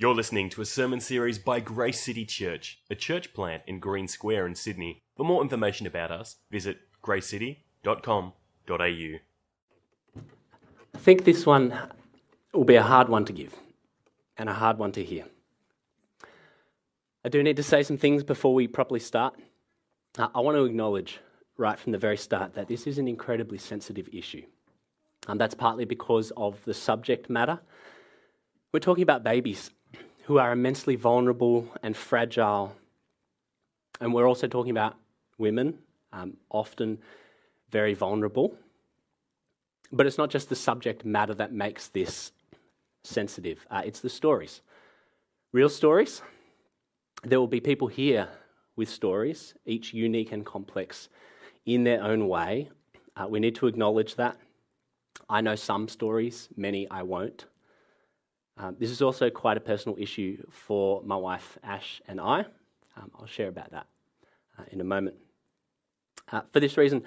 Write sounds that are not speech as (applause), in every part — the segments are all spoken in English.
You're listening to a sermon series by Grace City Church, a church plant in Green Square in Sydney. For more information about us, visit gracecity.com.au. I think this one will be a hard one to give and a hard one to hear. I do need to say some things before we properly start. I want to acknowledge right from the very start that this is an incredibly sensitive issue. And that's partly because of the subject matter. We're talking about babies who are immensely vulnerable and fragile. And we're also talking about women, um, often very vulnerable. But it's not just the subject matter that makes this sensitive, uh, it's the stories. Real stories. There will be people here with stories, each unique and complex in their own way. Uh, we need to acknowledge that. I know some stories, many I won't. Um, this is also quite a personal issue for my wife Ash and I. Um, I'll share about that uh, in a moment. Uh, for this reason,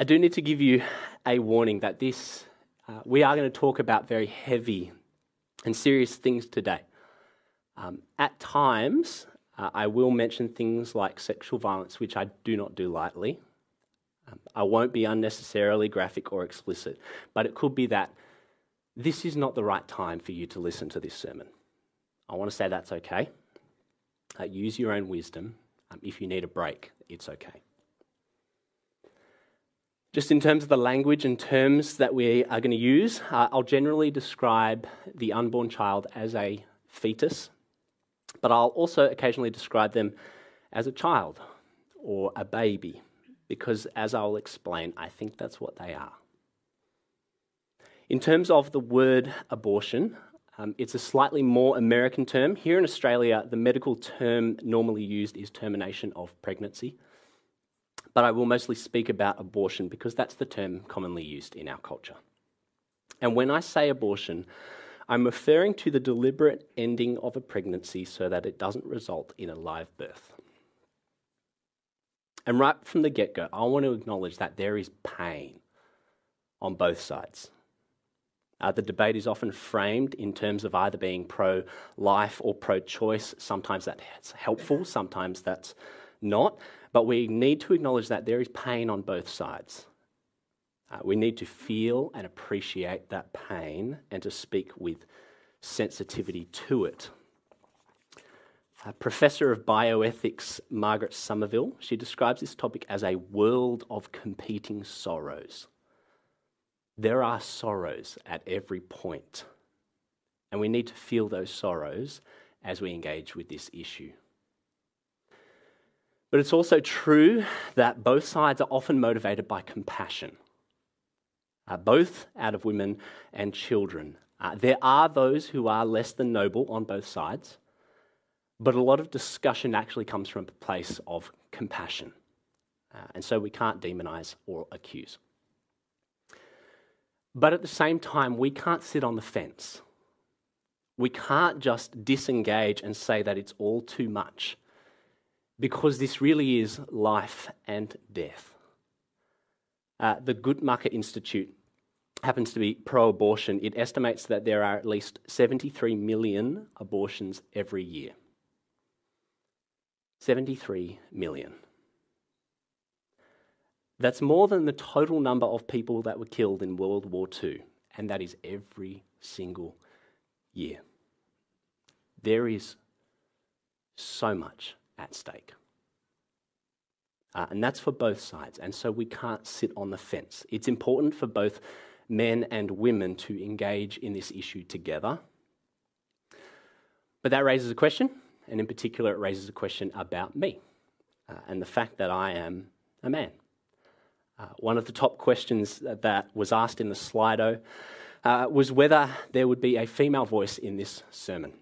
I do need to give you a warning that this uh, we are going to talk about very heavy and serious things today. Um, at times, uh, I will mention things like sexual violence, which I do not do lightly. Um, I won't be unnecessarily graphic or explicit, but it could be that this is not the right time for you to listen to this sermon. I want to say that's okay. Uh, use your own wisdom. Um, if you need a break, it's okay. Just in terms of the language and terms that we are going to use, uh, I'll generally describe the unborn child as a fetus, but I'll also occasionally describe them as a child or a baby, because as I'll explain, I think that's what they are. In terms of the word abortion, um, it's a slightly more American term. Here in Australia, the medical term normally used is termination of pregnancy. But I will mostly speak about abortion because that's the term commonly used in our culture. And when I say abortion, I'm referring to the deliberate ending of a pregnancy so that it doesn't result in a live birth. And right from the get go, I want to acknowledge that there is pain on both sides. Uh, the debate is often framed in terms of either being pro life or pro choice. Sometimes that's helpful, sometimes that's not. But we need to acknowledge that there is pain on both sides. Uh, we need to feel and appreciate that pain and to speak with sensitivity to it. A professor of bioethics, Margaret Somerville, she describes this topic as a world of competing sorrows. There are sorrows at every point, and we need to feel those sorrows as we engage with this issue. But it's also true that both sides are often motivated by compassion, uh, both out of women and children. Uh, there are those who are less than noble on both sides, but a lot of discussion actually comes from a place of compassion. Uh, and so we can't demonize or accuse. But at the same time, we can't sit on the fence. We can't just disengage and say that it's all too much, because this really is life and death. Uh, the Guttmacher Institute happens to be pro abortion. It estimates that there are at least 73 million abortions every year. 73 million. That's more than the total number of people that were killed in World War II, and that is every single year. There is so much at stake. Uh, and that's for both sides. And so we can't sit on the fence. It's important for both men and women to engage in this issue together. But that raises a question, and in particular, it raises a question about me uh, and the fact that I am a man. Uh, one of the top questions that was asked in the Slido uh, was whether there would be a female voice in this sermon.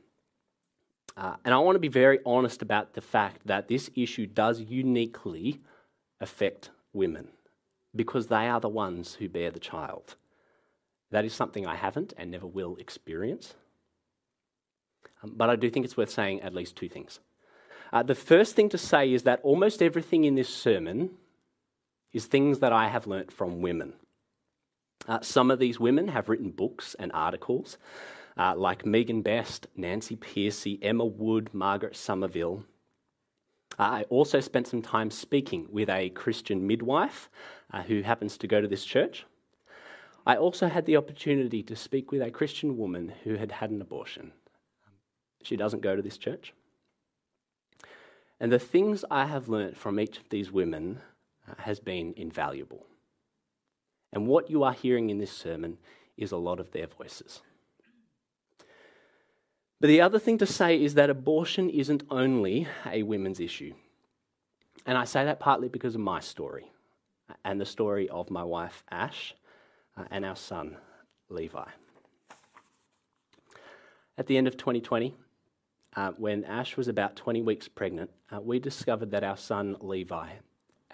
Uh, and I want to be very honest about the fact that this issue does uniquely affect women because they are the ones who bear the child. That is something I haven't and never will experience. Um, but I do think it's worth saying at least two things. Uh, the first thing to say is that almost everything in this sermon is things that I have learnt from women. Uh, some of these women have written books and articles uh, like Megan Best, Nancy Pearcey, Emma Wood, Margaret Somerville. Uh, I also spent some time speaking with a Christian midwife uh, who happens to go to this church. I also had the opportunity to speak with a Christian woman who had had an abortion. She doesn't go to this church. And the things I have learnt from each of these women has been invaluable. And what you are hearing in this sermon is a lot of their voices. But the other thing to say is that abortion isn't only a women's issue. And I say that partly because of my story and the story of my wife, Ash, uh, and our son, Levi. At the end of 2020, uh, when Ash was about 20 weeks pregnant, uh, we discovered that our son, Levi,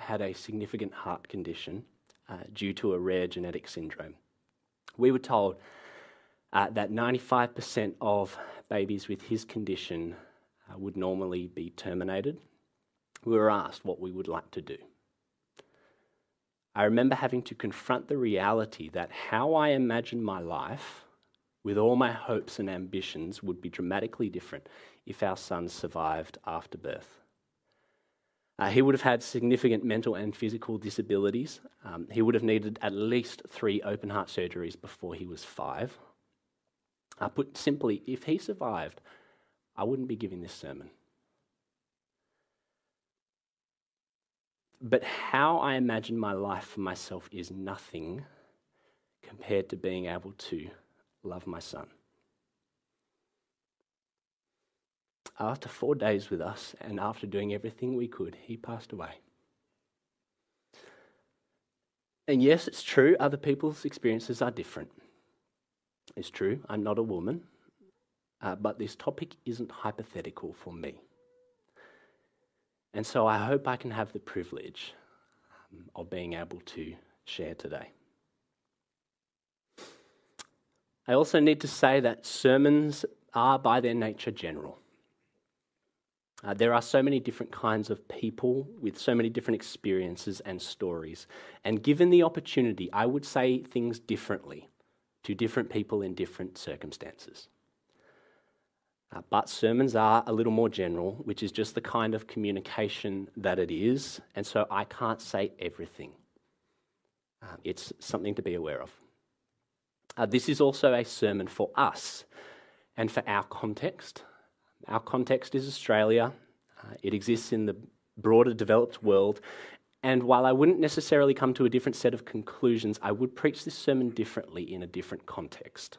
had a significant heart condition uh, due to a rare genetic syndrome. We were told uh, that 95% of babies with his condition uh, would normally be terminated. We were asked what we would like to do. I remember having to confront the reality that how I imagined my life, with all my hopes and ambitions, would be dramatically different if our son survived after birth. Uh, he would have had significant mental and physical disabilities. Um, he would have needed at least three open heart surgeries before he was five. Uh, put simply, if he survived, I wouldn't be giving this sermon. But how I imagine my life for myself is nothing compared to being able to love my son. After four days with us and after doing everything we could, he passed away. And yes, it's true, other people's experiences are different. It's true, I'm not a woman, uh, but this topic isn't hypothetical for me. And so I hope I can have the privilege um, of being able to share today. I also need to say that sermons are, by their nature, general. Uh, there are so many different kinds of people with so many different experiences and stories. And given the opportunity, I would say things differently to different people in different circumstances. Uh, but sermons are a little more general, which is just the kind of communication that it is, and so I can't say everything. Uh, it's something to be aware of. Uh, this is also a sermon for us and for our context. Our context is Australia, uh, it exists in the broader developed world, and while I wouldn't necessarily come to a different set of conclusions, I would preach this sermon differently in a different context.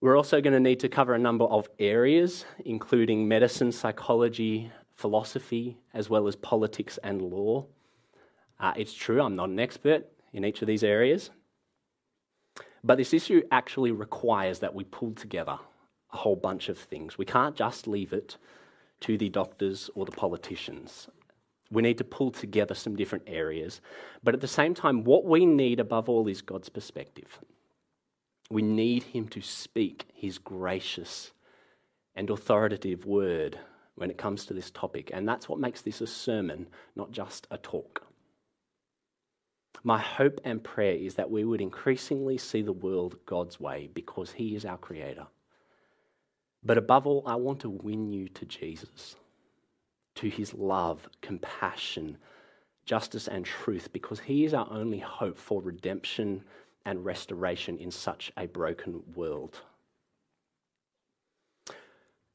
We're also going to need to cover a number of areas, including medicine, psychology, philosophy, as well as politics and law. Uh, it's true, I'm not an expert in each of these areas. But this issue actually requires that we pull together a whole bunch of things. We can't just leave it to the doctors or the politicians. We need to pull together some different areas. But at the same time, what we need above all is God's perspective. We need him to speak his gracious and authoritative word when it comes to this topic. And that's what makes this a sermon, not just a talk. My hope and prayer is that we would increasingly see the world God's way because he is our creator. But above all, I want to win you to Jesus, to his love, compassion, justice, and truth, because he is our only hope for redemption and restoration in such a broken world.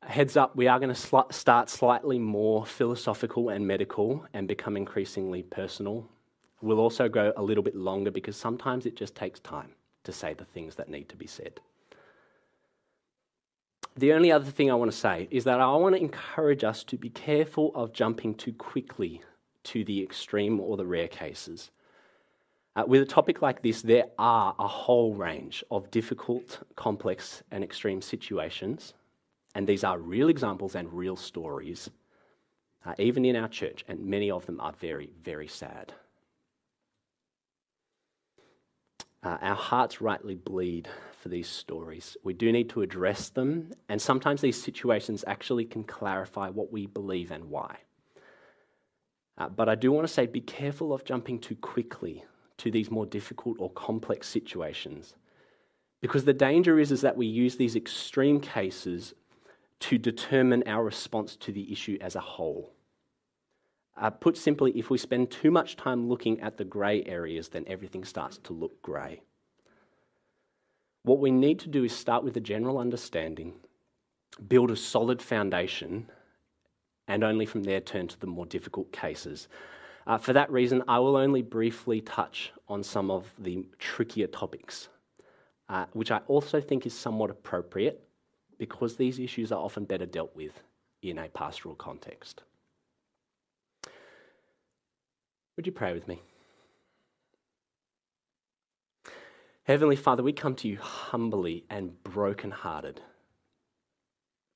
Heads up, we are going to sl- start slightly more philosophical and medical and become increasingly personal. We'll also go a little bit longer because sometimes it just takes time to say the things that need to be said. The only other thing I want to say is that I want to encourage us to be careful of jumping too quickly to the extreme or the rare cases. Uh, with a topic like this, there are a whole range of difficult, complex, and extreme situations, and these are real examples and real stories, uh, even in our church, and many of them are very, very sad. Uh, our hearts rightly bleed for these stories. We do need to address them, and sometimes these situations actually can clarify what we believe and why. Uh, but I do want to say be careful of jumping too quickly to these more difficult or complex situations Because the danger is, is that we use these extreme cases to determine our response to the issue as a whole. Uh, put simply, if we spend too much time looking at the grey areas, then everything starts to look grey. What we need to do is start with a general understanding, build a solid foundation, and only from there turn to the more difficult cases. Uh, for that reason, I will only briefly touch on some of the trickier topics, uh, which I also think is somewhat appropriate because these issues are often better dealt with in a pastoral context. Would you pray with me? Heavenly Father, we come to you humbly and broken-hearted.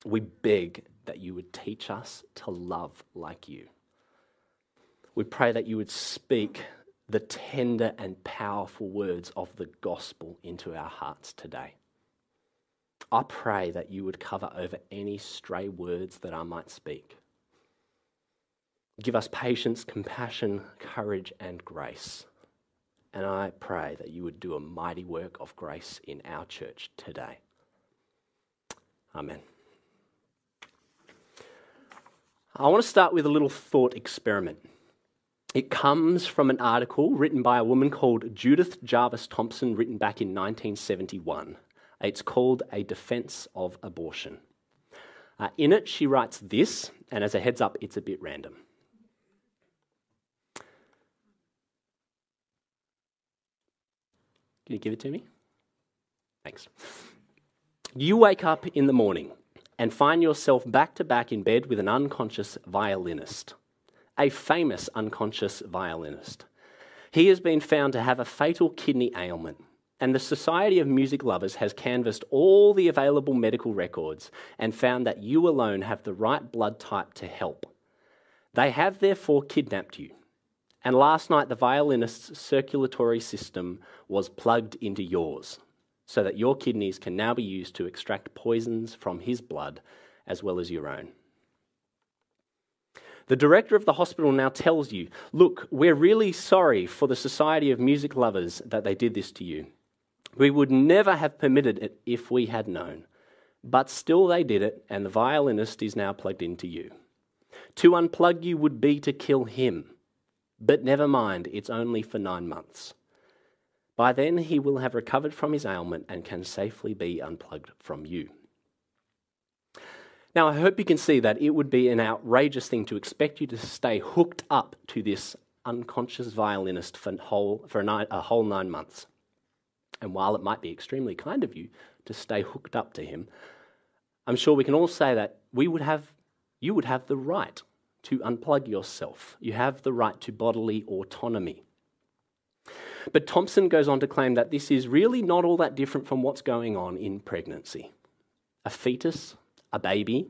We beg that you would teach us to love like you. We pray that you would speak the tender and powerful words of the gospel into our hearts today. I pray that you would cover over any stray words that I might speak. Give us patience, compassion, courage, and grace. And I pray that you would do a mighty work of grace in our church today. Amen. I want to start with a little thought experiment. It comes from an article written by a woman called Judith Jarvis Thomson, written back in 1971. It's called A Defense of Abortion. Uh, in it, she writes this, and as a heads up, it's a bit random. Can you give it to me? Thanks. You wake up in the morning and find yourself back to back in bed with an unconscious violinist, a famous unconscious violinist. He has been found to have a fatal kidney ailment and the Society of Music Lovers has canvassed all the available medical records and found that you alone have the right blood type to help. They have therefore kidnapped you. And last night, the violinist's circulatory system was plugged into yours, so that your kidneys can now be used to extract poisons from his blood as well as your own. The director of the hospital now tells you, Look, we're really sorry for the Society of Music Lovers that they did this to you. We would never have permitted it if we had known. But still they did it, and the violinist is now plugged into you. To unplug you would be to kill him. But never mind, it's only for nine months. By then he will have recovered from his ailment and can safely be unplugged from you. Now, I hope you can see that it would be an outrageous thing to expect you to stay hooked up to this unconscious violinist for, whole, for a, nine, a whole nine months. And while it might be extremely kind of you to stay hooked up to him, I'm sure we can all say that we would have, you would have the right to unplug yourself. You have the right to bodily autonomy. But Thomson goes on to claim that this is really not all that different from what's going on in pregnancy. A fetus, a baby,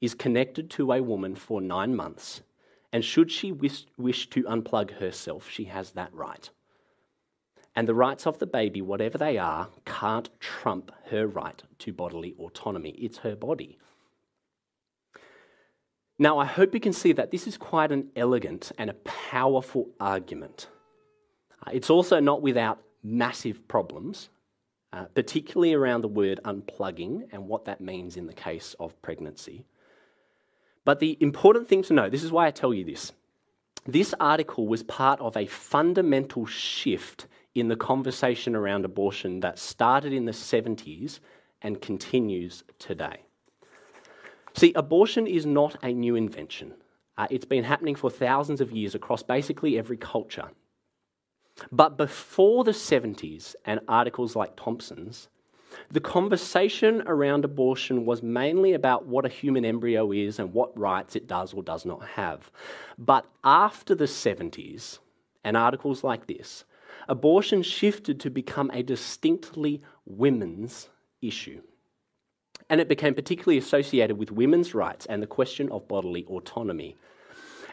is connected to a woman for nine months, and should she wish, wish to unplug herself, she has that right. And the rights of the baby, whatever they are, can't trump her right to bodily autonomy. It's her body. Now, I hope you can see that this is quite an elegant and a powerful argument. Uh, it's also not without massive problems, uh, particularly around the word unplugging and what that means in the case of pregnancy. But the important thing to know this is why I tell you this this article was part of a fundamental shift in the conversation around abortion that started in the 70s and continues today. See, abortion is not a new invention. Uh, it's been happening for thousands of years across basically every culture. But before the 70s and articles like Thomson's, the conversation around abortion was mainly about what a human embryo is and what rights it does or does not have. But after the 70s and articles like this, abortion shifted to become a distinctly women's issue. And it became particularly associated with women's rights and the question of bodily autonomy.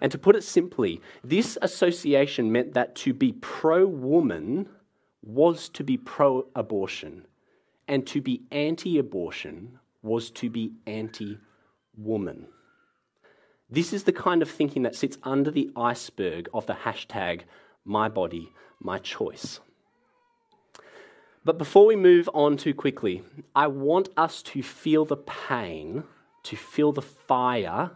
And to put it simply, this association meant that to be pro woman was to be pro abortion, and to be anti abortion was to be anti woman. This is the kind of thinking that sits under the iceberg of the hashtag my body, my choice. But before we move on too quickly, I want us to feel the pain, to feel the fire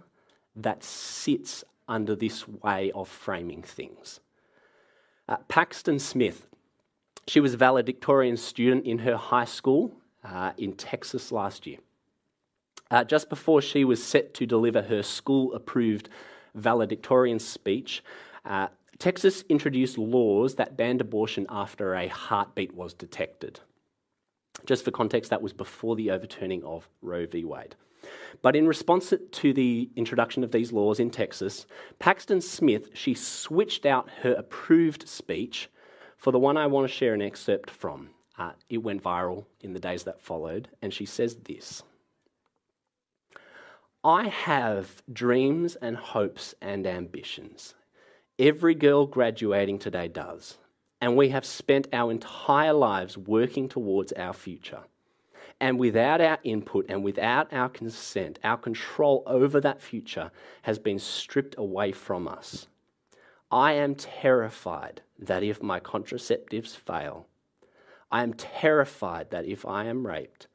that sits under this way of framing things. Uh, Paxton Smith, she was a valedictorian student in her high school uh, in Texas last year. Uh, just before she was set to deliver her school approved valedictorian speech, uh, Texas introduced laws that banned abortion after a heartbeat was detected. Just for context, that was before the overturning of Roe v. Wade. But in response to the introduction of these laws in Texas, Paxton Smith, she switched out her approved speech for the one I want to share an excerpt from. Uh, it went viral in the days that followed, and she says this I have dreams and hopes and ambitions. Every girl graduating today does. And we have spent our entire lives working towards our future. And without our input and without our consent, our control over that future has been stripped away from us. I am terrified that if my contraceptives fail, I am terrified that if I am raped,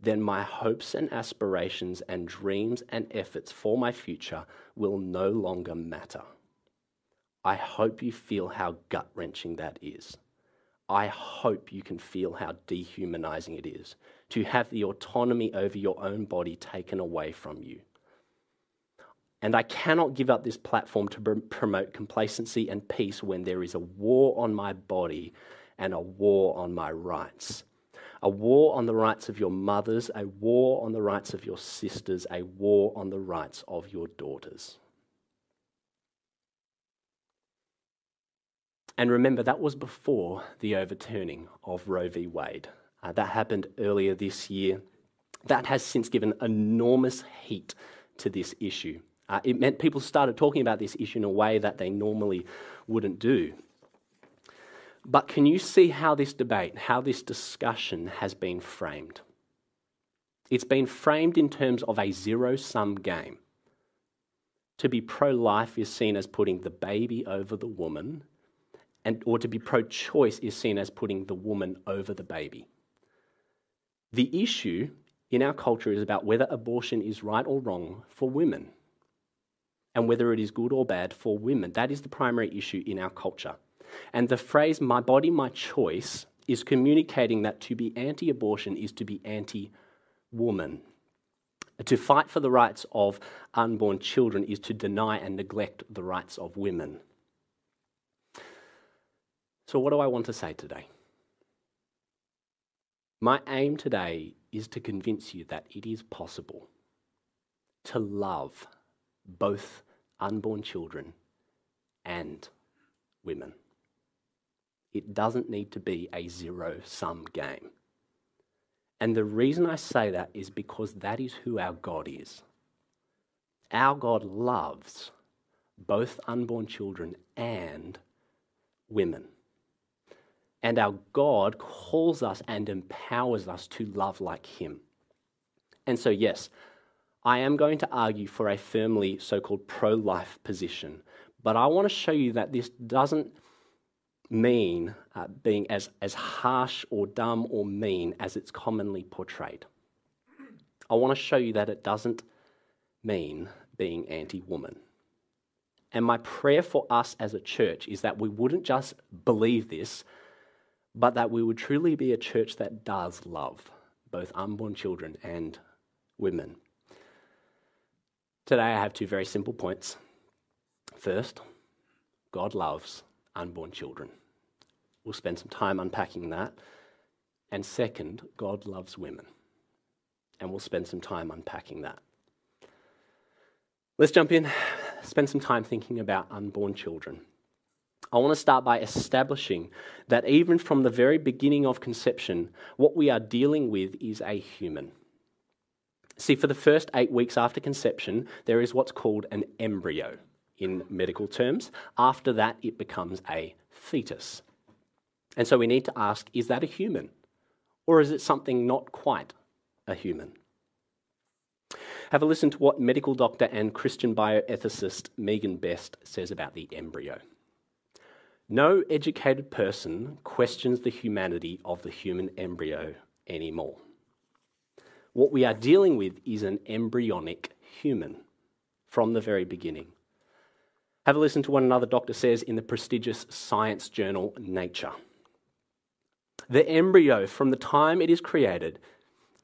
then my hopes and aspirations and dreams and efforts for my future will no longer matter. I hope you feel how gut wrenching that is. I hope you can feel how dehumanizing it is to have the autonomy over your own body taken away from you. And I cannot give up this platform to promote complacency and peace when there is a war on my body and a war on my rights. A war on the rights of your mothers, a war on the rights of your sisters, a war on the rights of your daughters. And remember, that was before the overturning of Roe v. Wade. Uh, that happened earlier this year. That has since given enormous heat to this issue. Uh, it meant people started talking about this issue in a way that they normally wouldn't do. But can you see how this debate, how this discussion has been framed? It's been framed in terms of a zero sum game. To be pro life is seen as putting the baby over the woman, and, or to be pro choice is seen as putting the woman over the baby. The issue in our culture is about whether abortion is right or wrong for women and whether it is good or bad for women. That is the primary issue in our culture. And the phrase, my body, my choice, is communicating that to be anti abortion is to be anti woman. To fight for the rights of unborn children is to deny and neglect the rights of women. So, what do I want to say today? My aim today is to convince you that it is possible to love both unborn children and women. It doesn't need to be a zero sum game. And the reason I say that is because that is who our God is. Our God loves both unborn children and women. And our God calls us and empowers us to love like Him. And so, yes, I am going to argue for a firmly so called pro life position, but I want to show you that this doesn't mean uh, being as, as harsh or dumb or mean as it's commonly portrayed. I want to show you that it doesn't mean being anti woman. And my prayer for us as a church is that we wouldn't just believe this, but that we would truly be a church that does love both unborn children and women. Today, I have two very simple points. First, God loves unborn children. We'll spend some time unpacking that. And second, God loves women. And we'll spend some time unpacking that. Let's jump in, (sighs) spend some time thinking about unborn children. I want to start by establishing that even from the very beginning of conception, what we are dealing with is a human. See, for the first eight weeks after conception, there is what's called an embryo in medical terms. After that, it becomes a fetus. And so we need to ask is that a human? Or is it something not quite a human? Have a listen to what medical doctor and Christian bioethicist Megan Best says about the embryo. No educated person questions the humanity of the human embryo anymore. What we are dealing with is an embryonic human from the very beginning. Have a listen to what another doctor says in the prestigious science journal Nature. The embryo, from the time it is created,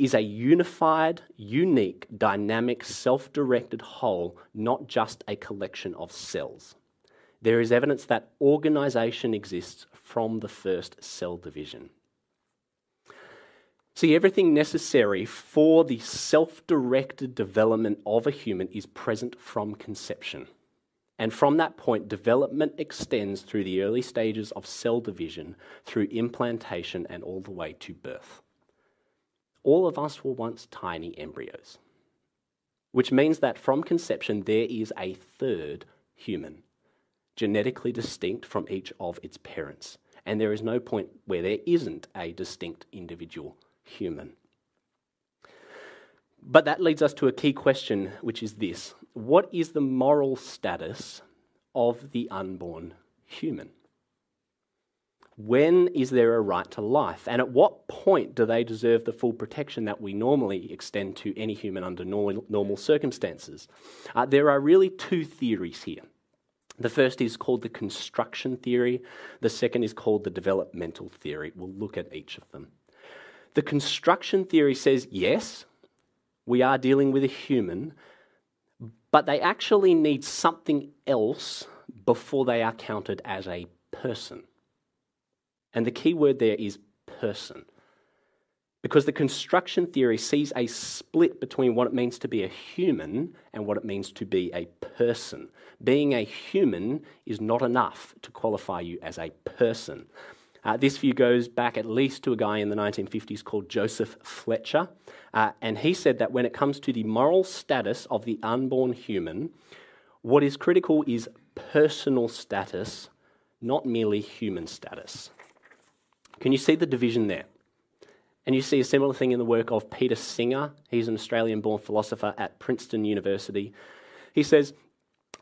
is a unified, unique, dynamic, self directed whole, not just a collection of cells. There is evidence that organisation exists from the first cell division. See, everything necessary for the self directed development of a human is present from conception. And from that point, development extends through the early stages of cell division, through implantation, and all the way to birth. All of us were once tiny embryos, which means that from conception, there is a third human, genetically distinct from each of its parents. And there is no point where there isn't a distinct individual human. But that leads us to a key question, which is this What is the moral status of the unborn human? When is there a right to life? And at what point do they deserve the full protection that we normally extend to any human under normal, circumstances? Uh, there are really two theories here. The first is called the construction theory, the second is called the developmental theory. We'll look at each of them. The construction theory says yes, we are dealing with a human, but they actually need something else before they are counted as a person. And the key word there is person. Because the construction theory sees a split between what it means to be a human and what it means to be a person. Being a human is not enough to qualify you as a person. Uh, this view goes back at least to a guy in the 1950s called Joseph Fletcher. Uh, and he said that when it comes to the moral status of the unborn human, what is critical is personal status, not merely human status. Can you see the division there? And you see a similar thing in the work of Peter Singer. He's an Australian born philosopher at Princeton University. He says,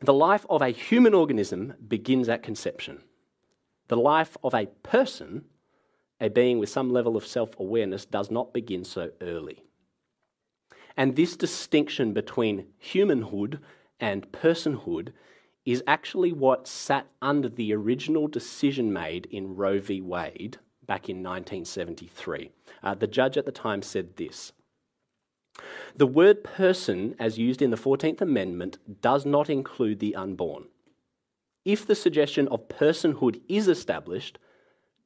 The life of a human organism begins at conception. The life of a person, a being with some level of self awareness, does not begin so early. And this distinction between humanhood and personhood is actually what sat under the original decision made in Roe v. Wade back in 1973. Uh, the judge at the time said this The word person, as used in the 14th Amendment, does not include the unborn. If the suggestion of personhood is established,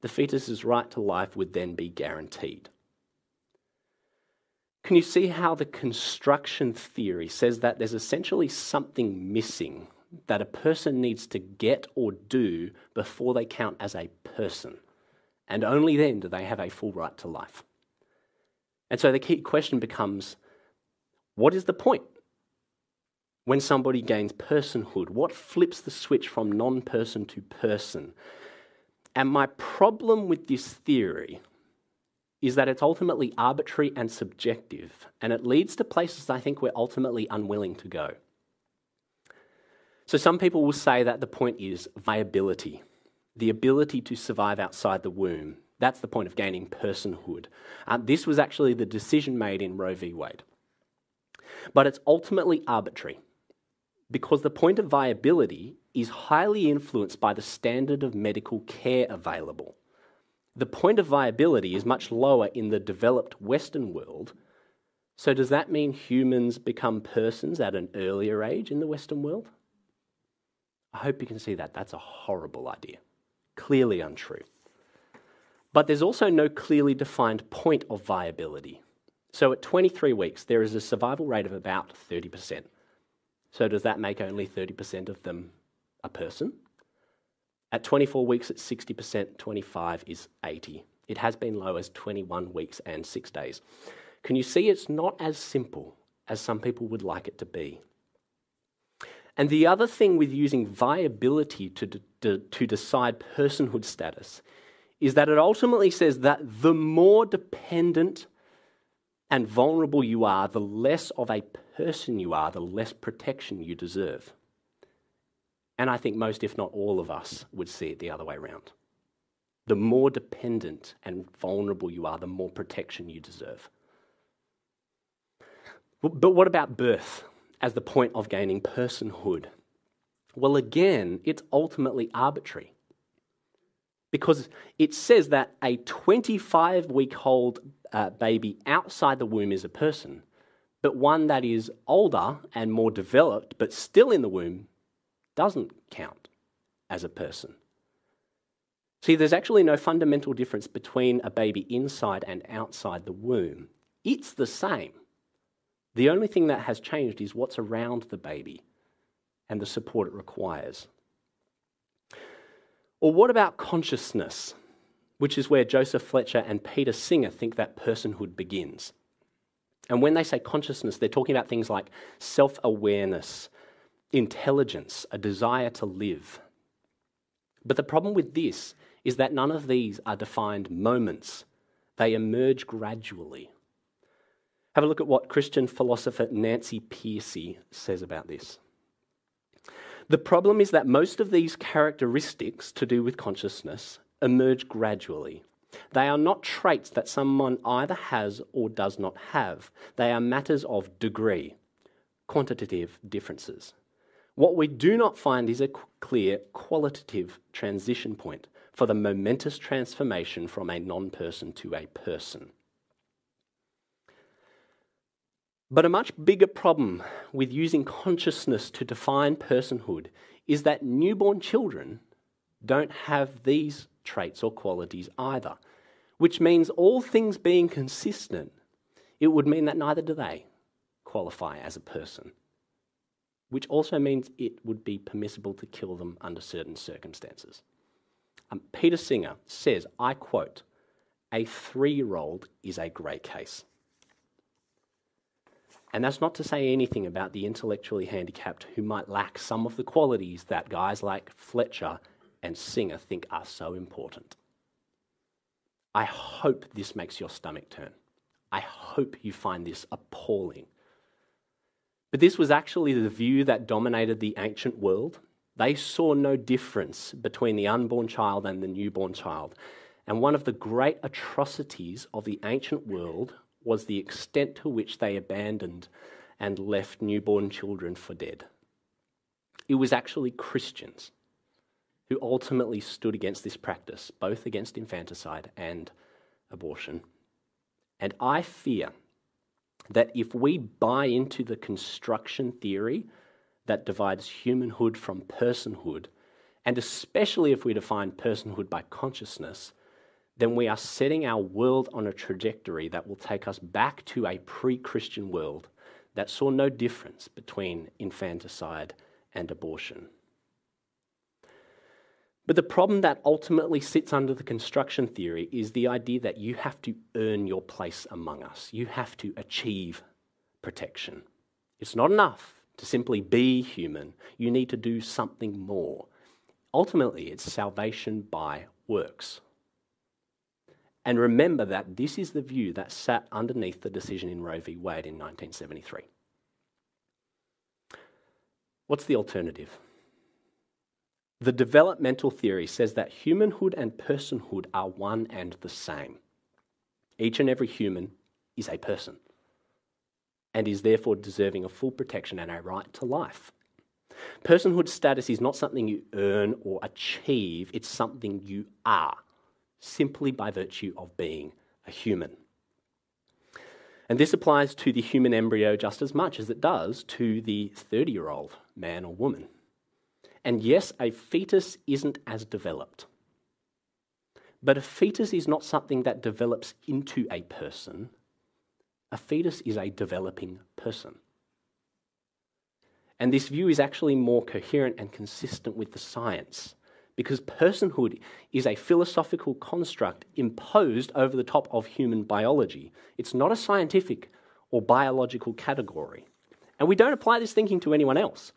the fetus's right to life would then be guaranteed. Can you see how the construction theory says that there's essentially something missing that a person needs to get or do before they count as a person? And only then do they have a full right to life. And so the key question becomes what is the point? when somebody gains personhood? What flips the switch from non person to person? And my problem with this theory is that it's ultimately arbitrary and subjective, and it leads to places I think we're ultimately unwilling to go. So, some people will say that the point is viability, the ability to survive outside the womb. That's the point of gaining personhood. Uh, this was actually the decision made in Roe v. Wade. But it's ultimately arbitrary because the point of viability is highly influenced by the standard of medical care available. The point of viability is much lower in the developed Western world. So, does that mean humans become persons at an earlier age in the Western world? I hope you can see that. That's a horrible idea. Clearly untrue. But there's also no clearly defined point of viability. So, at 23 weeks, there is a survival rate of about 30%. So does that make only 30% of them a person? At 24 weeks, it's 60%, 25 is 80. It has been low as 21 weeks and six days. Can you see it's not as simple as some people would like it to be? And the other thing with using viability to, to, to decide personhood status is that it ultimately says that the more dependent and vulnerable you are, the less of a person you are, the less protection you deserve. And I think most, if not all of us, would see it the other way around. The more dependent and vulnerable you are, the more protection you deserve. But what about birth as the point of gaining personhood? Well, again, it's ultimately arbitrary because it says that a 25 week old uh, baby outside the womb is a person, but one that is older and more developed but still in the womb doesn't count as a person. See, there's actually no fundamental difference between a baby inside and outside the womb. It's the same. The only thing that has changed is what's around the baby and the support it requires. Or what about consciousness, which is where Joseph Fletcher and Peter Singer think that personhood begins? And when they say consciousness, they're talking about things like self awareness, intelligence, a desire to live. But the problem with this is that none of these are defined moments, they emerge gradually. Have a look at what Christian philosopher Nancy Pearcey says about this. The problem is that most of these characteristics to do with consciousness emerge gradually. They are not traits that someone either has or does not have. They are matters of degree, quantitative differences. What we do not find is a clear qualitative transition point for the momentous transformation from a non person to a person. But a much bigger problem with using consciousness to define personhood is that newborn children don't have these traits or qualities either, which means all things being consistent, it would mean that neither do they qualify as a person, which also means it would be permissible to kill them under certain circumstances. Um, Peter Singer says, I quote, a three year old is a great case. And that's not to say anything about the intellectually handicapped who might lack some of the qualities that guys like Fletcher and Singer think are so important. I hope this makes your stomach turn. I hope you find this appalling. But this was actually the view that dominated the ancient world. They saw no difference between the unborn child and the newborn child. And one of the great atrocities of the ancient world was the extent to which they abandoned and left newborn children for dead. It was actually Christians who ultimately stood against this practice, both against infanticide and abortion. And I fear that if we buy into the construction theory that divides humanhood from personhood, and especially if we define personhood by consciousness, then we are setting our world on a trajectory that will take us back to a pre Christian world that saw no difference between infanticide and abortion. But the problem that ultimately sits under the construction theory is the idea that you have to earn your place among us. You have to achieve protection. It's not enough to simply be human, you need to do something more. Ultimately, it's salvation by works. And remember that this is the view that sat underneath the decision in Roe v. Wade in 1973. What's the alternative? The developmental theory says that humanhood and personhood are one and the same. Each and every human is a person and is therefore deserving of full protection and a right to life. Personhood status is not something you earn or achieve, it's something you are simply by virtue of being a human. And this applies to the human embryo just as much as it does to the 30 year old man or woman. And yes, a fetus isn't as developed. But a fetus is not something that develops into a person. A fetus is a developing person. And this view is actually more coherent and consistent with the science because personhood is a philosophical construct imposed over the top of human biology. It's not a scientific or biological category. And we don't apply this thinking to anyone else.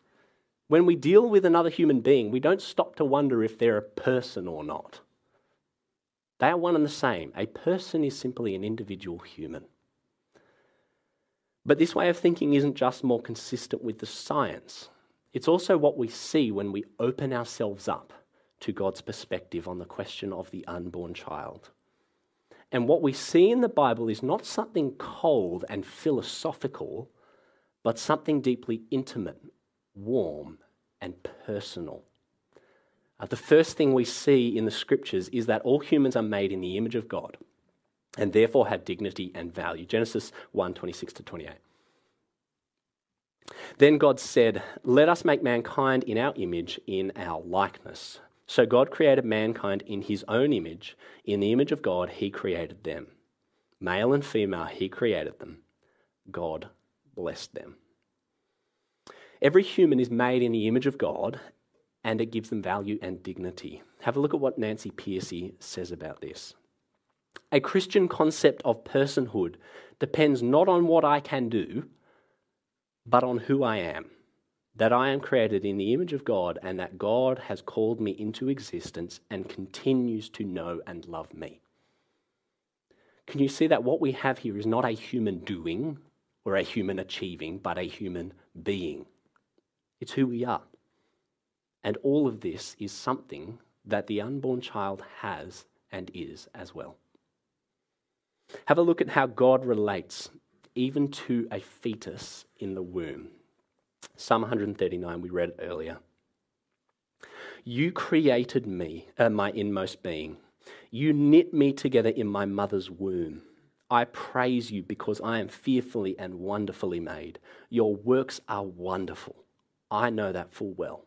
When we deal with another human being, we don't stop to wonder if they're a person or not. They are one and the same. A person is simply an individual human. But this way of thinking isn't just more consistent with the science, It's also what we see when we open ourselves up to God's perspective on the question of the unborn child. And what we see in the Bible is not something cold and philosophical, but something deeply intimate, warm, and personal. Uh, the first thing we see in the scriptures is that all humans are made in the image of God and therefore have dignity and value. Genesis 1 26 to 28. Then God said, Let us make mankind in our image, in our likeness. So God created mankind in his own image. In the image of God, he created them. Male and female, he created them. God blessed them. Every human is made in the image of God, and it gives them value and dignity. Have a look at what Nancy Pearcey says about this. A Christian concept of personhood depends not on what I can do, but on who I am. That I am created in the image of God and that God has called me into existence and continues to know and love me. Can you see that what we have here is not a human doing or a human achieving, but a human being? It's who we are. And all of this is something that the unborn child has and is as well. Have a look at how God relates even to a fetus in the womb. Psalm 139, we read earlier. You created me, uh, my inmost being. You knit me together in my mother's womb. I praise you because I am fearfully and wonderfully made. Your works are wonderful. I know that full well.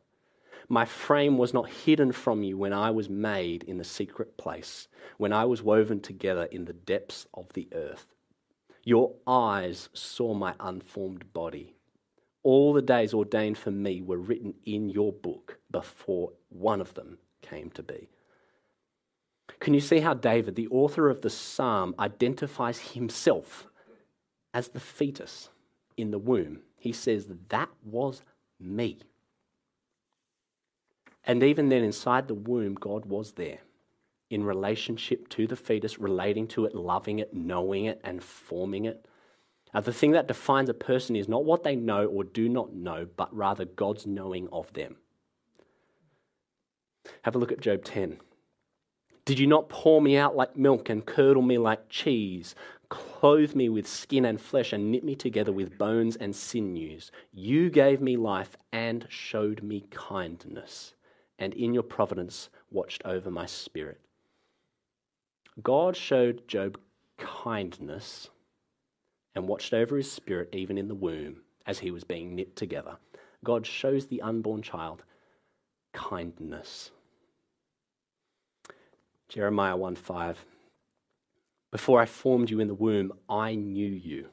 My frame was not hidden from you when I was made in the secret place, when I was woven together in the depths of the earth. Your eyes saw my unformed body. All the days ordained for me were written in your book before one of them came to be. Can you see how David, the author of the psalm, identifies himself as the fetus in the womb? He says, That was me. And even then, inside the womb, God was there in relationship to the fetus, relating to it, loving it, knowing it, and forming it. Now, the thing that defines a person is not what they know or do not know, but rather God's knowing of them. Have a look at Job 10. Did you not pour me out like milk and curdle me like cheese? Clothe me with skin and flesh and knit me together with bones and sinews. You gave me life and showed me kindness, and in your providence watched over my spirit. God showed Job kindness and watched over his spirit even in the womb as he was being knit together. God shows the unborn child kindness. Jeremiah 1 5. Before I formed you in the womb, I knew you.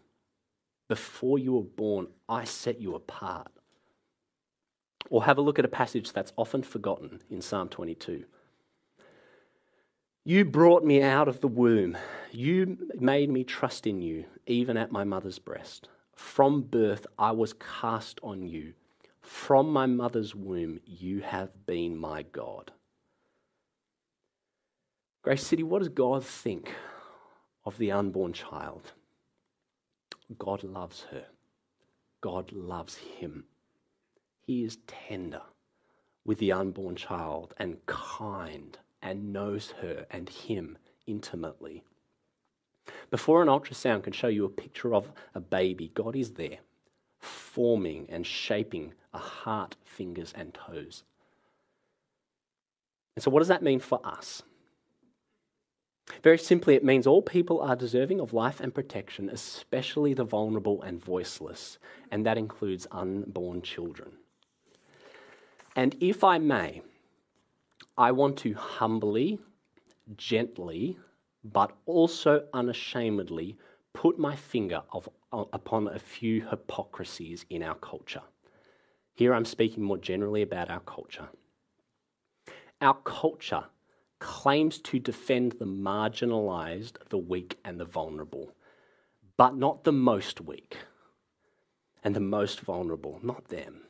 Before you were born, I set you apart. Or have a look at a passage that's often forgotten in Psalm 22. You brought me out of the womb. You made me trust in you, even at my mother's breast. From birth, I was cast on you. From my mother's womb, you have been my God. Grace City, what does God think of the unborn child? God loves her. God loves him. He is tender with the unborn child and kind and knows her and him intimately. Before an ultrasound can show you a picture of a baby, God is there, forming and shaping a heart, fingers, and toes. And so, what does that mean for us? Very simply, it means all people are deserving of life and protection, especially the vulnerable and voiceless, and that includes unborn children. And if I may, I want to humbly, gently, but also unashamedly put my finger of, uh, upon a few hypocrisies in our culture. Here I'm speaking more generally about our culture. Our culture claims to defend the marginalized, the weak, and the vulnerable, but not the most weak and the most vulnerable, not them.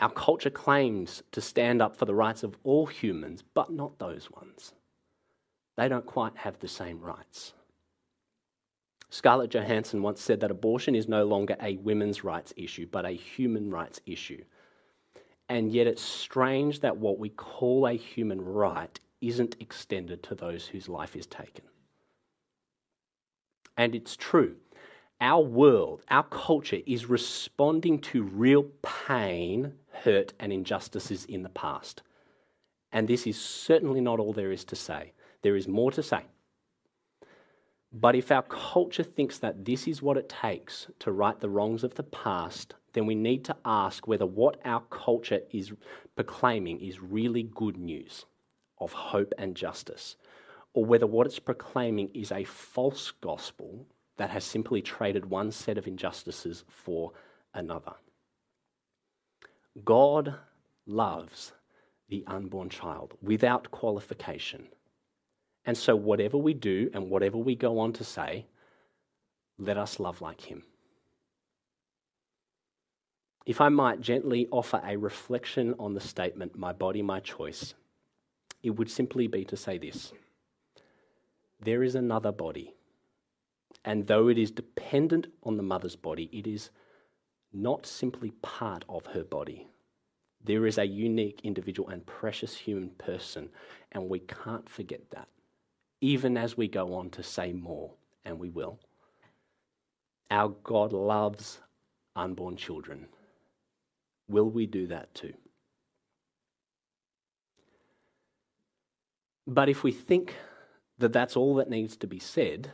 Our culture claims to stand up for the rights of all humans, but not those ones. They don't quite have the same rights. Scarlett Johansson once said that abortion is no longer a women's rights issue, but a human rights issue. And yet it's strange that what we call a human right isn't extended to those whose life is taken. And it's true. Our world, our culture is responding to real pain, hurt, and injustices in the past. And this is certainly not all there is to say. There is more to say. But if our culture thinks that this is what it takes to right the wrongs of the past, then we need to ask whether what our culture is proclaiming is really good news of hope and justice, or whether what it's proclaiming is a false gospel that has simply traded one set of injustices for another. God loves the unborn child without qualification. And so, whatever we do and whatever we go on to say, let us love like him. If I might gently offer a reflection on the statement, my body, my choice, it would simply be to say this there is another body. And though it is dependent on the mother's body, it is not simply part of her body. There is a unique, individual, and precious human person, and we can't forget that, even as we go on to say more, and we will. Our God loves unborn children. Will we do that too? But if we think that that's all that needs to be said,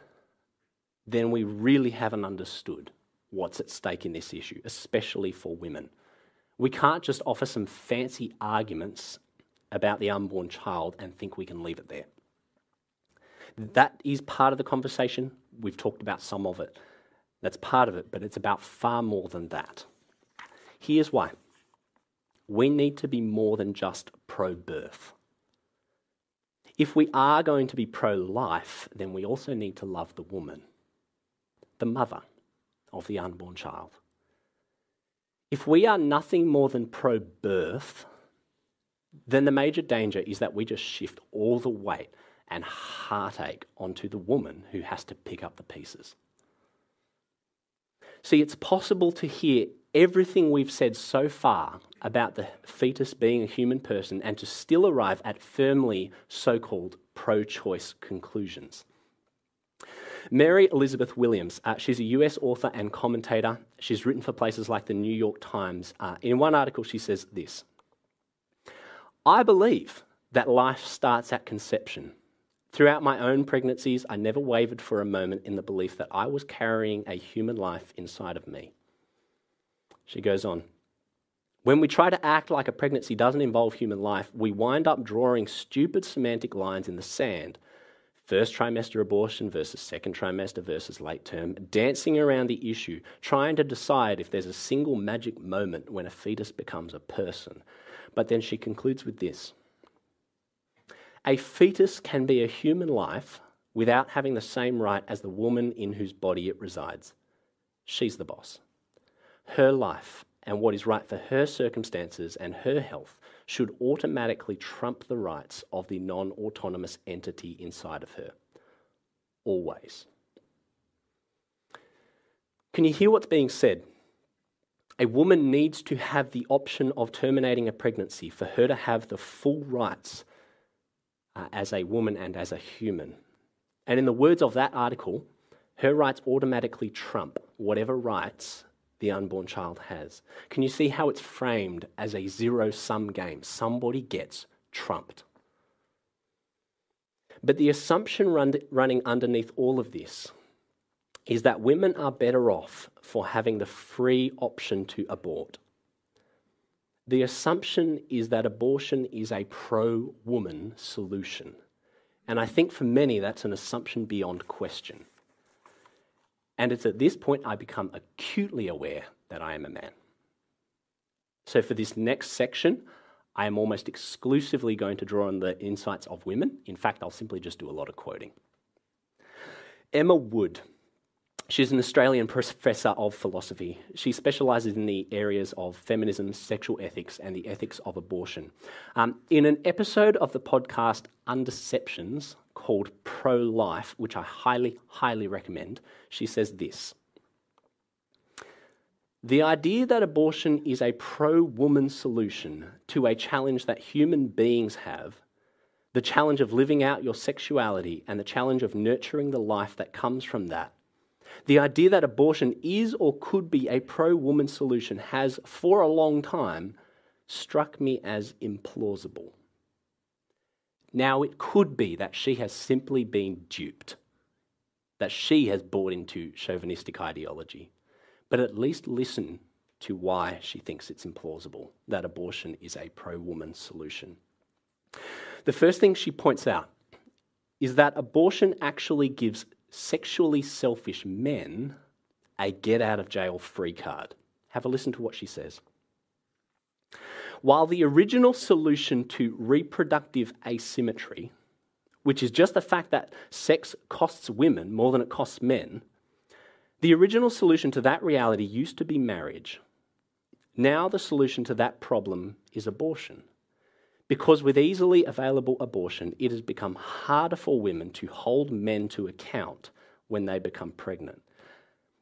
then we really haven't understood what's at stake in this issue, especially for women. We can't just offer some fancy arguments about the unborn child and think we can leave it there. That is part of the conversation. We've talked about some of it. That's part of it, but it's about far more than that. Here's why we need to be more than just pro birth. If we are going to be pro life, then we also need to love the woman, the mother of the unborn child. If we are nothing more than pro birth, then the major danger is that we just shift all the weight and heartache onto the woman who has to pick up the pieces. See, it's possible to hear everything we've said so far about the fetus being a human person and to still arrive at firmly so called pro choice conclusions. Mary Elizabeth Williams, uh, she's a US author and commentator. She's written for places like the New York Times. Uh, in one article, she says this I believe that life starts at conception. Throughout my own pregnancies, I never wavered for a moment in the belief that I was carrying a human life inside of me. She goes on. When we try to act like a pregnancy doesn't involve human life, we wind up drawing stupid semantic lines in the sand first trimester abortion versus second trimester versus late term, dancing around the issue, trying to decide if there's a single magic moment when a fetus becomes a person. But then she concludes with this A fetus can be a human life without having the same right as the woman in whose body it resides. She's the boss. Her life and what is right for her circumstances and her health should automatically trump the rights of the non autonomous entity inside of her. Always. Can you hear what's being said? A woman needs to have the option of terminating a pregnancy for her to have the full rights uh, as a woman and as a human. And in the words of that article, her rights automatically trump whatever rights the unborn child has. Can you see how it's framed as a zero sum game? Somebody gets trumped. But the assumption run, running underneath all of this is that women are better off for having the free option to abort. The assumption is that abortion is a pro woman solution. And I think for many that's an assumption beyond question. And it's at this point I become acutely aware that I am a man. So, for this next section, I am almost exclusively going to draw on the insights of women. In fact, I'll simply just do a lot of quoting. Emma Wood She's an Australian professor of philosophy. She specialises in the areas of feminism, sexual ethics, and the ethics of abortion. Um, in an episode of the podcast Undeceptions called Pro Life, which I highly, highly recommend, she says this The idea that abortion is a pro woman solution to a challenge that human beings have the challenge of living out your sexuality and the challenge of nurturing the life that comes from that the idea that abortion is or could be a pro woman solution has, for a long time, struck me as implausible. Now, it could be that she has simply been duped, that she has bought into chauvinistic ideology, but at least listen to why she thinks it's implausible that abortion is a pro woman solution. The first thing she points out is that abortion actually gives sexually selfish men a get out of jail free card. Have a listen to what she says. While the original solution to reproductive asymmetry, which is just the fact that sex costs women more than it costs men, the original solution to that reality used to be marriage. Now the solution to that problem is abortion. Because with easily available abortion, it has become harder for women to hold men to account when they become pregnant.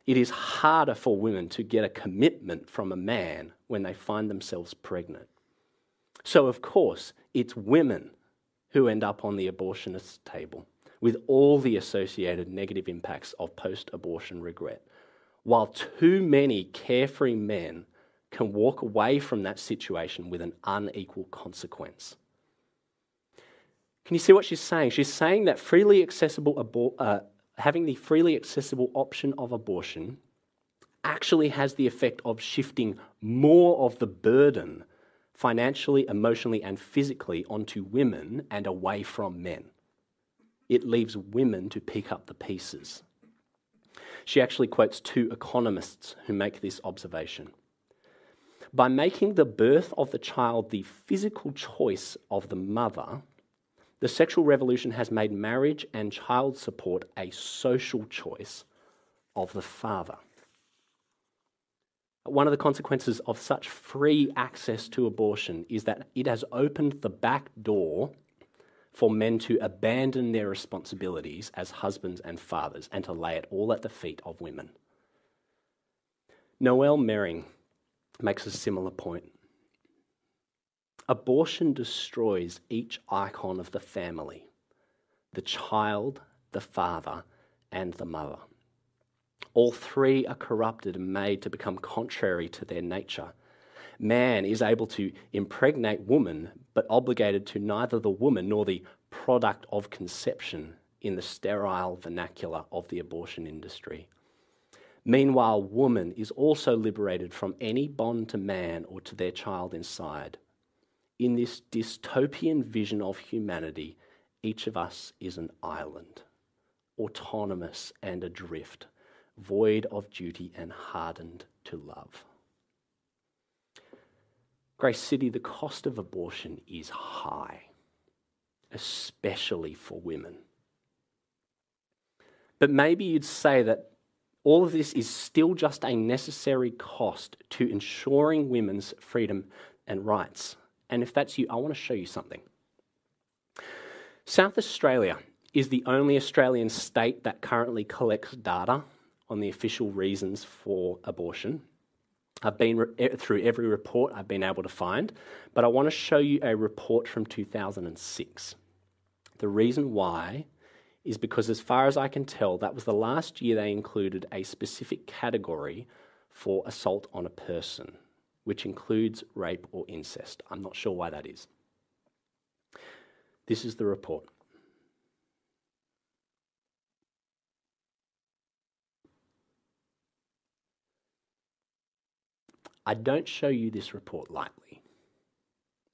It is harder for women to get a commitment from a man when they find themselves pregnant. So, of course, it's women who end up on the abortionist's table with all the associated negative impacts of post abortion regret, while too many carefree men can walk away from that situation with an unequal consequence. Can you see what she's saying? She's saying that freely accessible abor- uh, having the freely accessible option of abortion actually has the effect of shifting more of the burden financially, emotionally, and physically onto women and away from men. It leaves women to pick up the pieces. She actually quotes two economists who make this observation by making the birth of the child the physical choice of the mother, the sexual revolution has made marriage and child support a social choice of the father. One of the consequences of such free access to abortion is that it has opened the back door for men to abandon their responsibilities as husbands and fathers and to lay it all at the feet of women. Noelle Mering makes a similar point. Abortion destroys each icon of the family the child, the father, and the mother. All three are corrupted and made to become contrary to their nature. Man is able to impregnate woman, but obligated to neither the woman nor the product of conception in the sterile vernacular of the abortion industry. Meanwhile, woman is also liberated from any bond to man or to their child inside. In this dystopian vision of humanity, each of us is an island, autonomous and adrift, void of duty and hardened to love. Grace City, the cost of abortion is high, especially for women. But maybe you'd say that all of this is still just a necessary cost to ensuring women's freedom and rights. And if that's you, I want to show you something. South Australia is the only Australian state that currently collects data on the official reasons for abortion. I've been through every report I've been able to find, but I want to show you a report from 2006. The reason why is because, as far as I can tell, that was the last year they included a specific category for assault on a person, which includes rape or incest. I'm not sure why that is. This is the report. I don't show you this report lightly.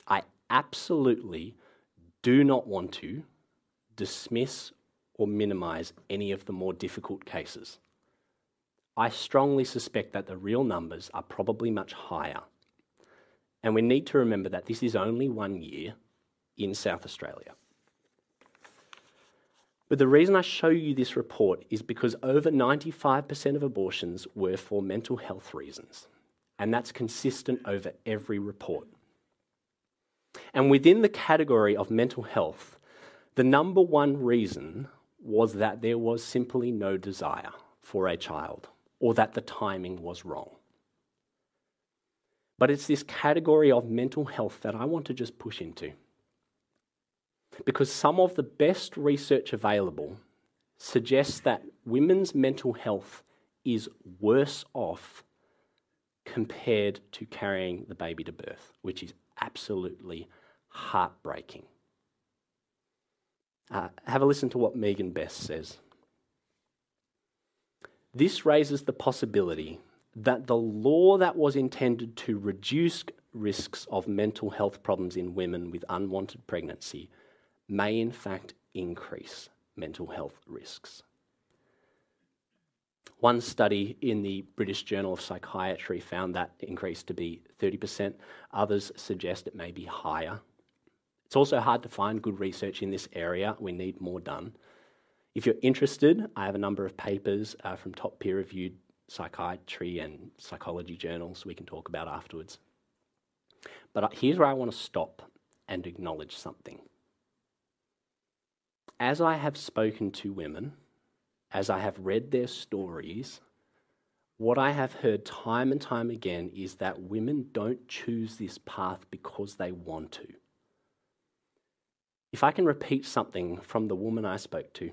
I absolutely do not want to dismiss or minimize any of the more difficult cases. I strongly suspect that the real numbers are probably much higher. And we need to remember that this is only one year in South Australia. But the reason I show you this report is because over 95% of abortions were for mental health reasons. And that's consistent over every report. And within the category of mental health, the number one reason was that there was simply no desire for a child or that the timing was wrong. But it's this category of mental health that I want to just push into. Because some of the best research available suggests that women's mental health is worse off compared to carrying the baby to birth, which is absolutely heartbreaking. Uh, have a listen to what Megan Best says. This raises the possibility that the law that was intended to reduce risks of mental health problems in women with unwanted pregnancy may in fact increase mental health risks. One study in the British Journal of Psychiatry found that increase to be 30%. Others suggest it may be higher. It's also hard to find good research in this area. We need more done. If you're interested, I have a number of papers uh, from top peer reviewed psychiatry and psychology journals we can talk about afterwards. But uh, here's where I want to stop and acknowledge something. As I have spoken to women, as I have read their stories, what I have heard time and time again is that women don't choose this path because they want to. If I can repeat something from the woman I spoke to,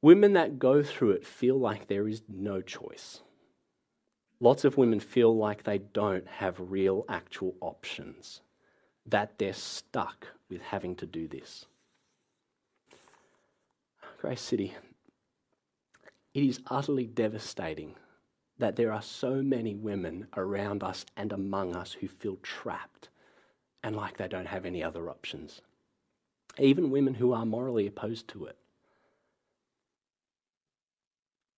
women that go through it feel like there is no choice. Lots of women feel like they don't have real, actual options, that they're stuck with having to do this. Grace City, it is utterly devastating that there are so many women around us and among us who feel trapped and like they don't have any other options. Even women who are morally opposed to it.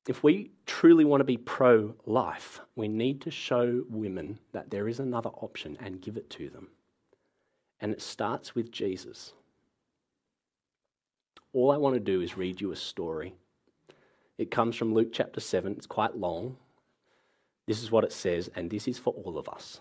If we truly want to be pro life, we need to show women that there is another option and give it to them. And it starts with Jesus. All I want to do is read you a story. It comes from Luke chapter 7, it's quite long. This is what it says, and this is for all of us.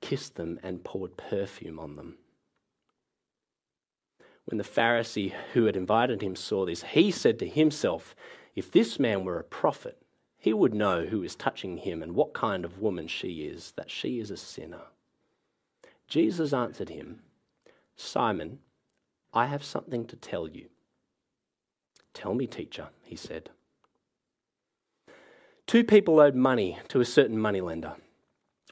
kissed them, and poured perfume on them. When the Pharisee who had invited him saw this, he said to himself, If this man were a prophet, he would know who is touching him and what kind of woman she is, that she is a sinner. Jesus answered him, Simon, I have something to tell you. Tell me, teacher, he said. Two people owed money to a certain moneylender.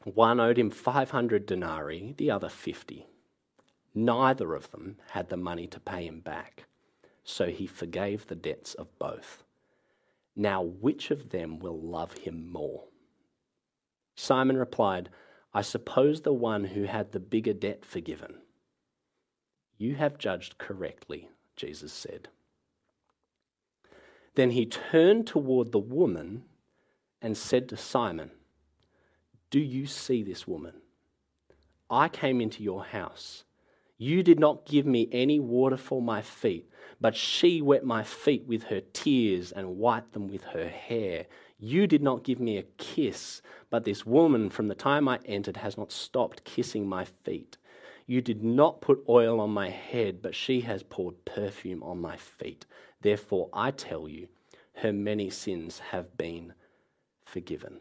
One owed him 500 denarii, the other 50. Neither of them had the money to pay him back, so he forgave the debts of both. Now, which of them will love him more? Simon replied, I suppose the one who had the bigger debt forgiven. You have judged correctly, Jesus said. Then he turned toward the woman and said to Simon, do you see this woman? I came into your house. You did not give me any water for my feet, but she wet my feet with her tears and wiped them with her hair. You did not give me a kiss, but this woman from the time I entered has not stopped kissing my feet. You did not put oil on my head, but she has poured perfume on my feet. Therefore, I tell you, her many sins have been forgiven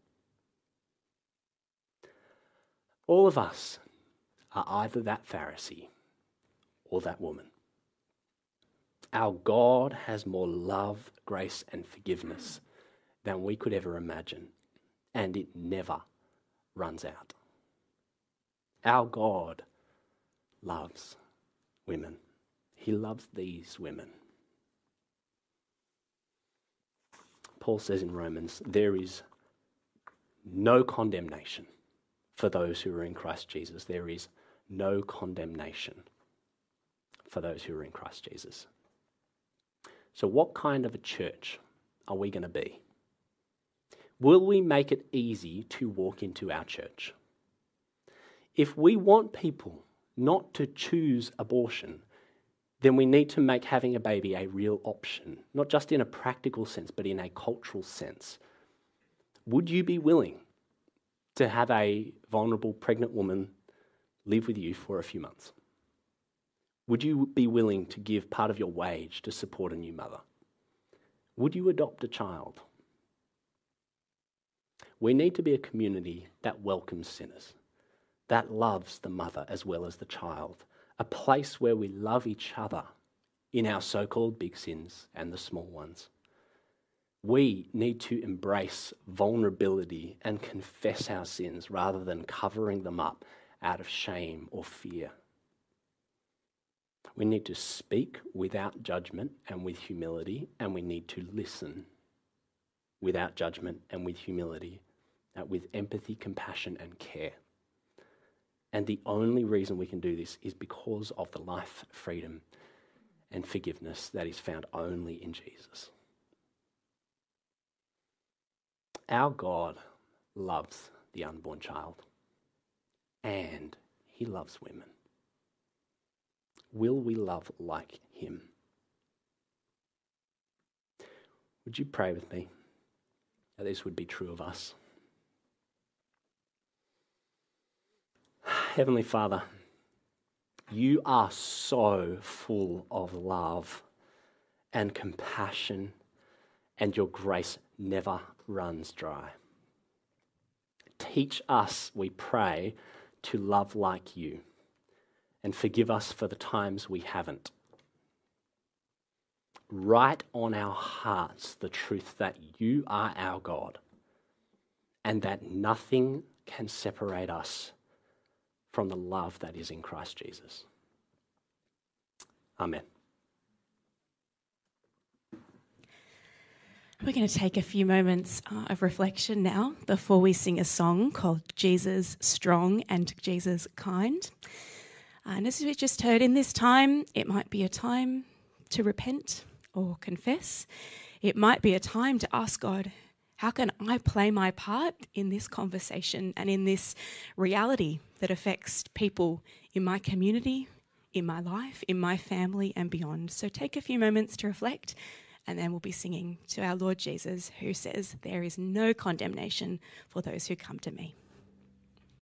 All of us are either that Pharisee or that woman. Our God has more love, grace, and forgiveness than we could ever imagine, and it never runs out. Our God loves women, He loves these women. Paul says in Romans, there is no condemnation for those who are in Christ Jesus. There is no condemnation for those who are in Christ Jesus. So, what kind of a church are we going to be? Will we make it easy to walk into our church? If we want people not to choose abortion, then we need to make having a baby a real option, not just in a practical sense, but in a cultural sense. Would you be willing to have a vulnerable pregnant woman live with you for a few months? Would you be willing to give part of your wage to support a new mother? Would you adopt a child? We need to be a community that welcomes sinners, that loves the mother as well as the child, a place where we love each other in our so called big sins and the small ones. We need to embrace vulnerability and confess our sins rather than covering them up out of shame or fear. We need to speak without judgment and with humility, and we need to listen without judgment and with humility, uh, with empathy, compassion, and care. And the only reason we can do this is because of the life, freedom, and forgiveness that is found only in Jesus. Our God loves the unborn child, and He loves women. Will we love like Him? Would you pray with me that this would be true of us? Heavenly Father, you are so full of love and compassion, and your grace never runs dry. Teach us, we pray, to love like you, and forgive us for the times we haven't. Write on our hearts the truth that you are our God, and that nothing can separate us from the love that is in Christ Jesus. Amen. We're going to take a few moments uh, of reflection now before we sing a song called Jesus Strong and Jesus Kind. And as we just heard, in this time, it might be a time to repent or confess. It might be a time to ask God, how can I play my part in this conversation and in this reality that affects people in my community, in my life, in my family, and beyond? So take a few moments to reflect, and then we'll be singing to our Lord Jesus, who says, There is no condemnation for those who come to me.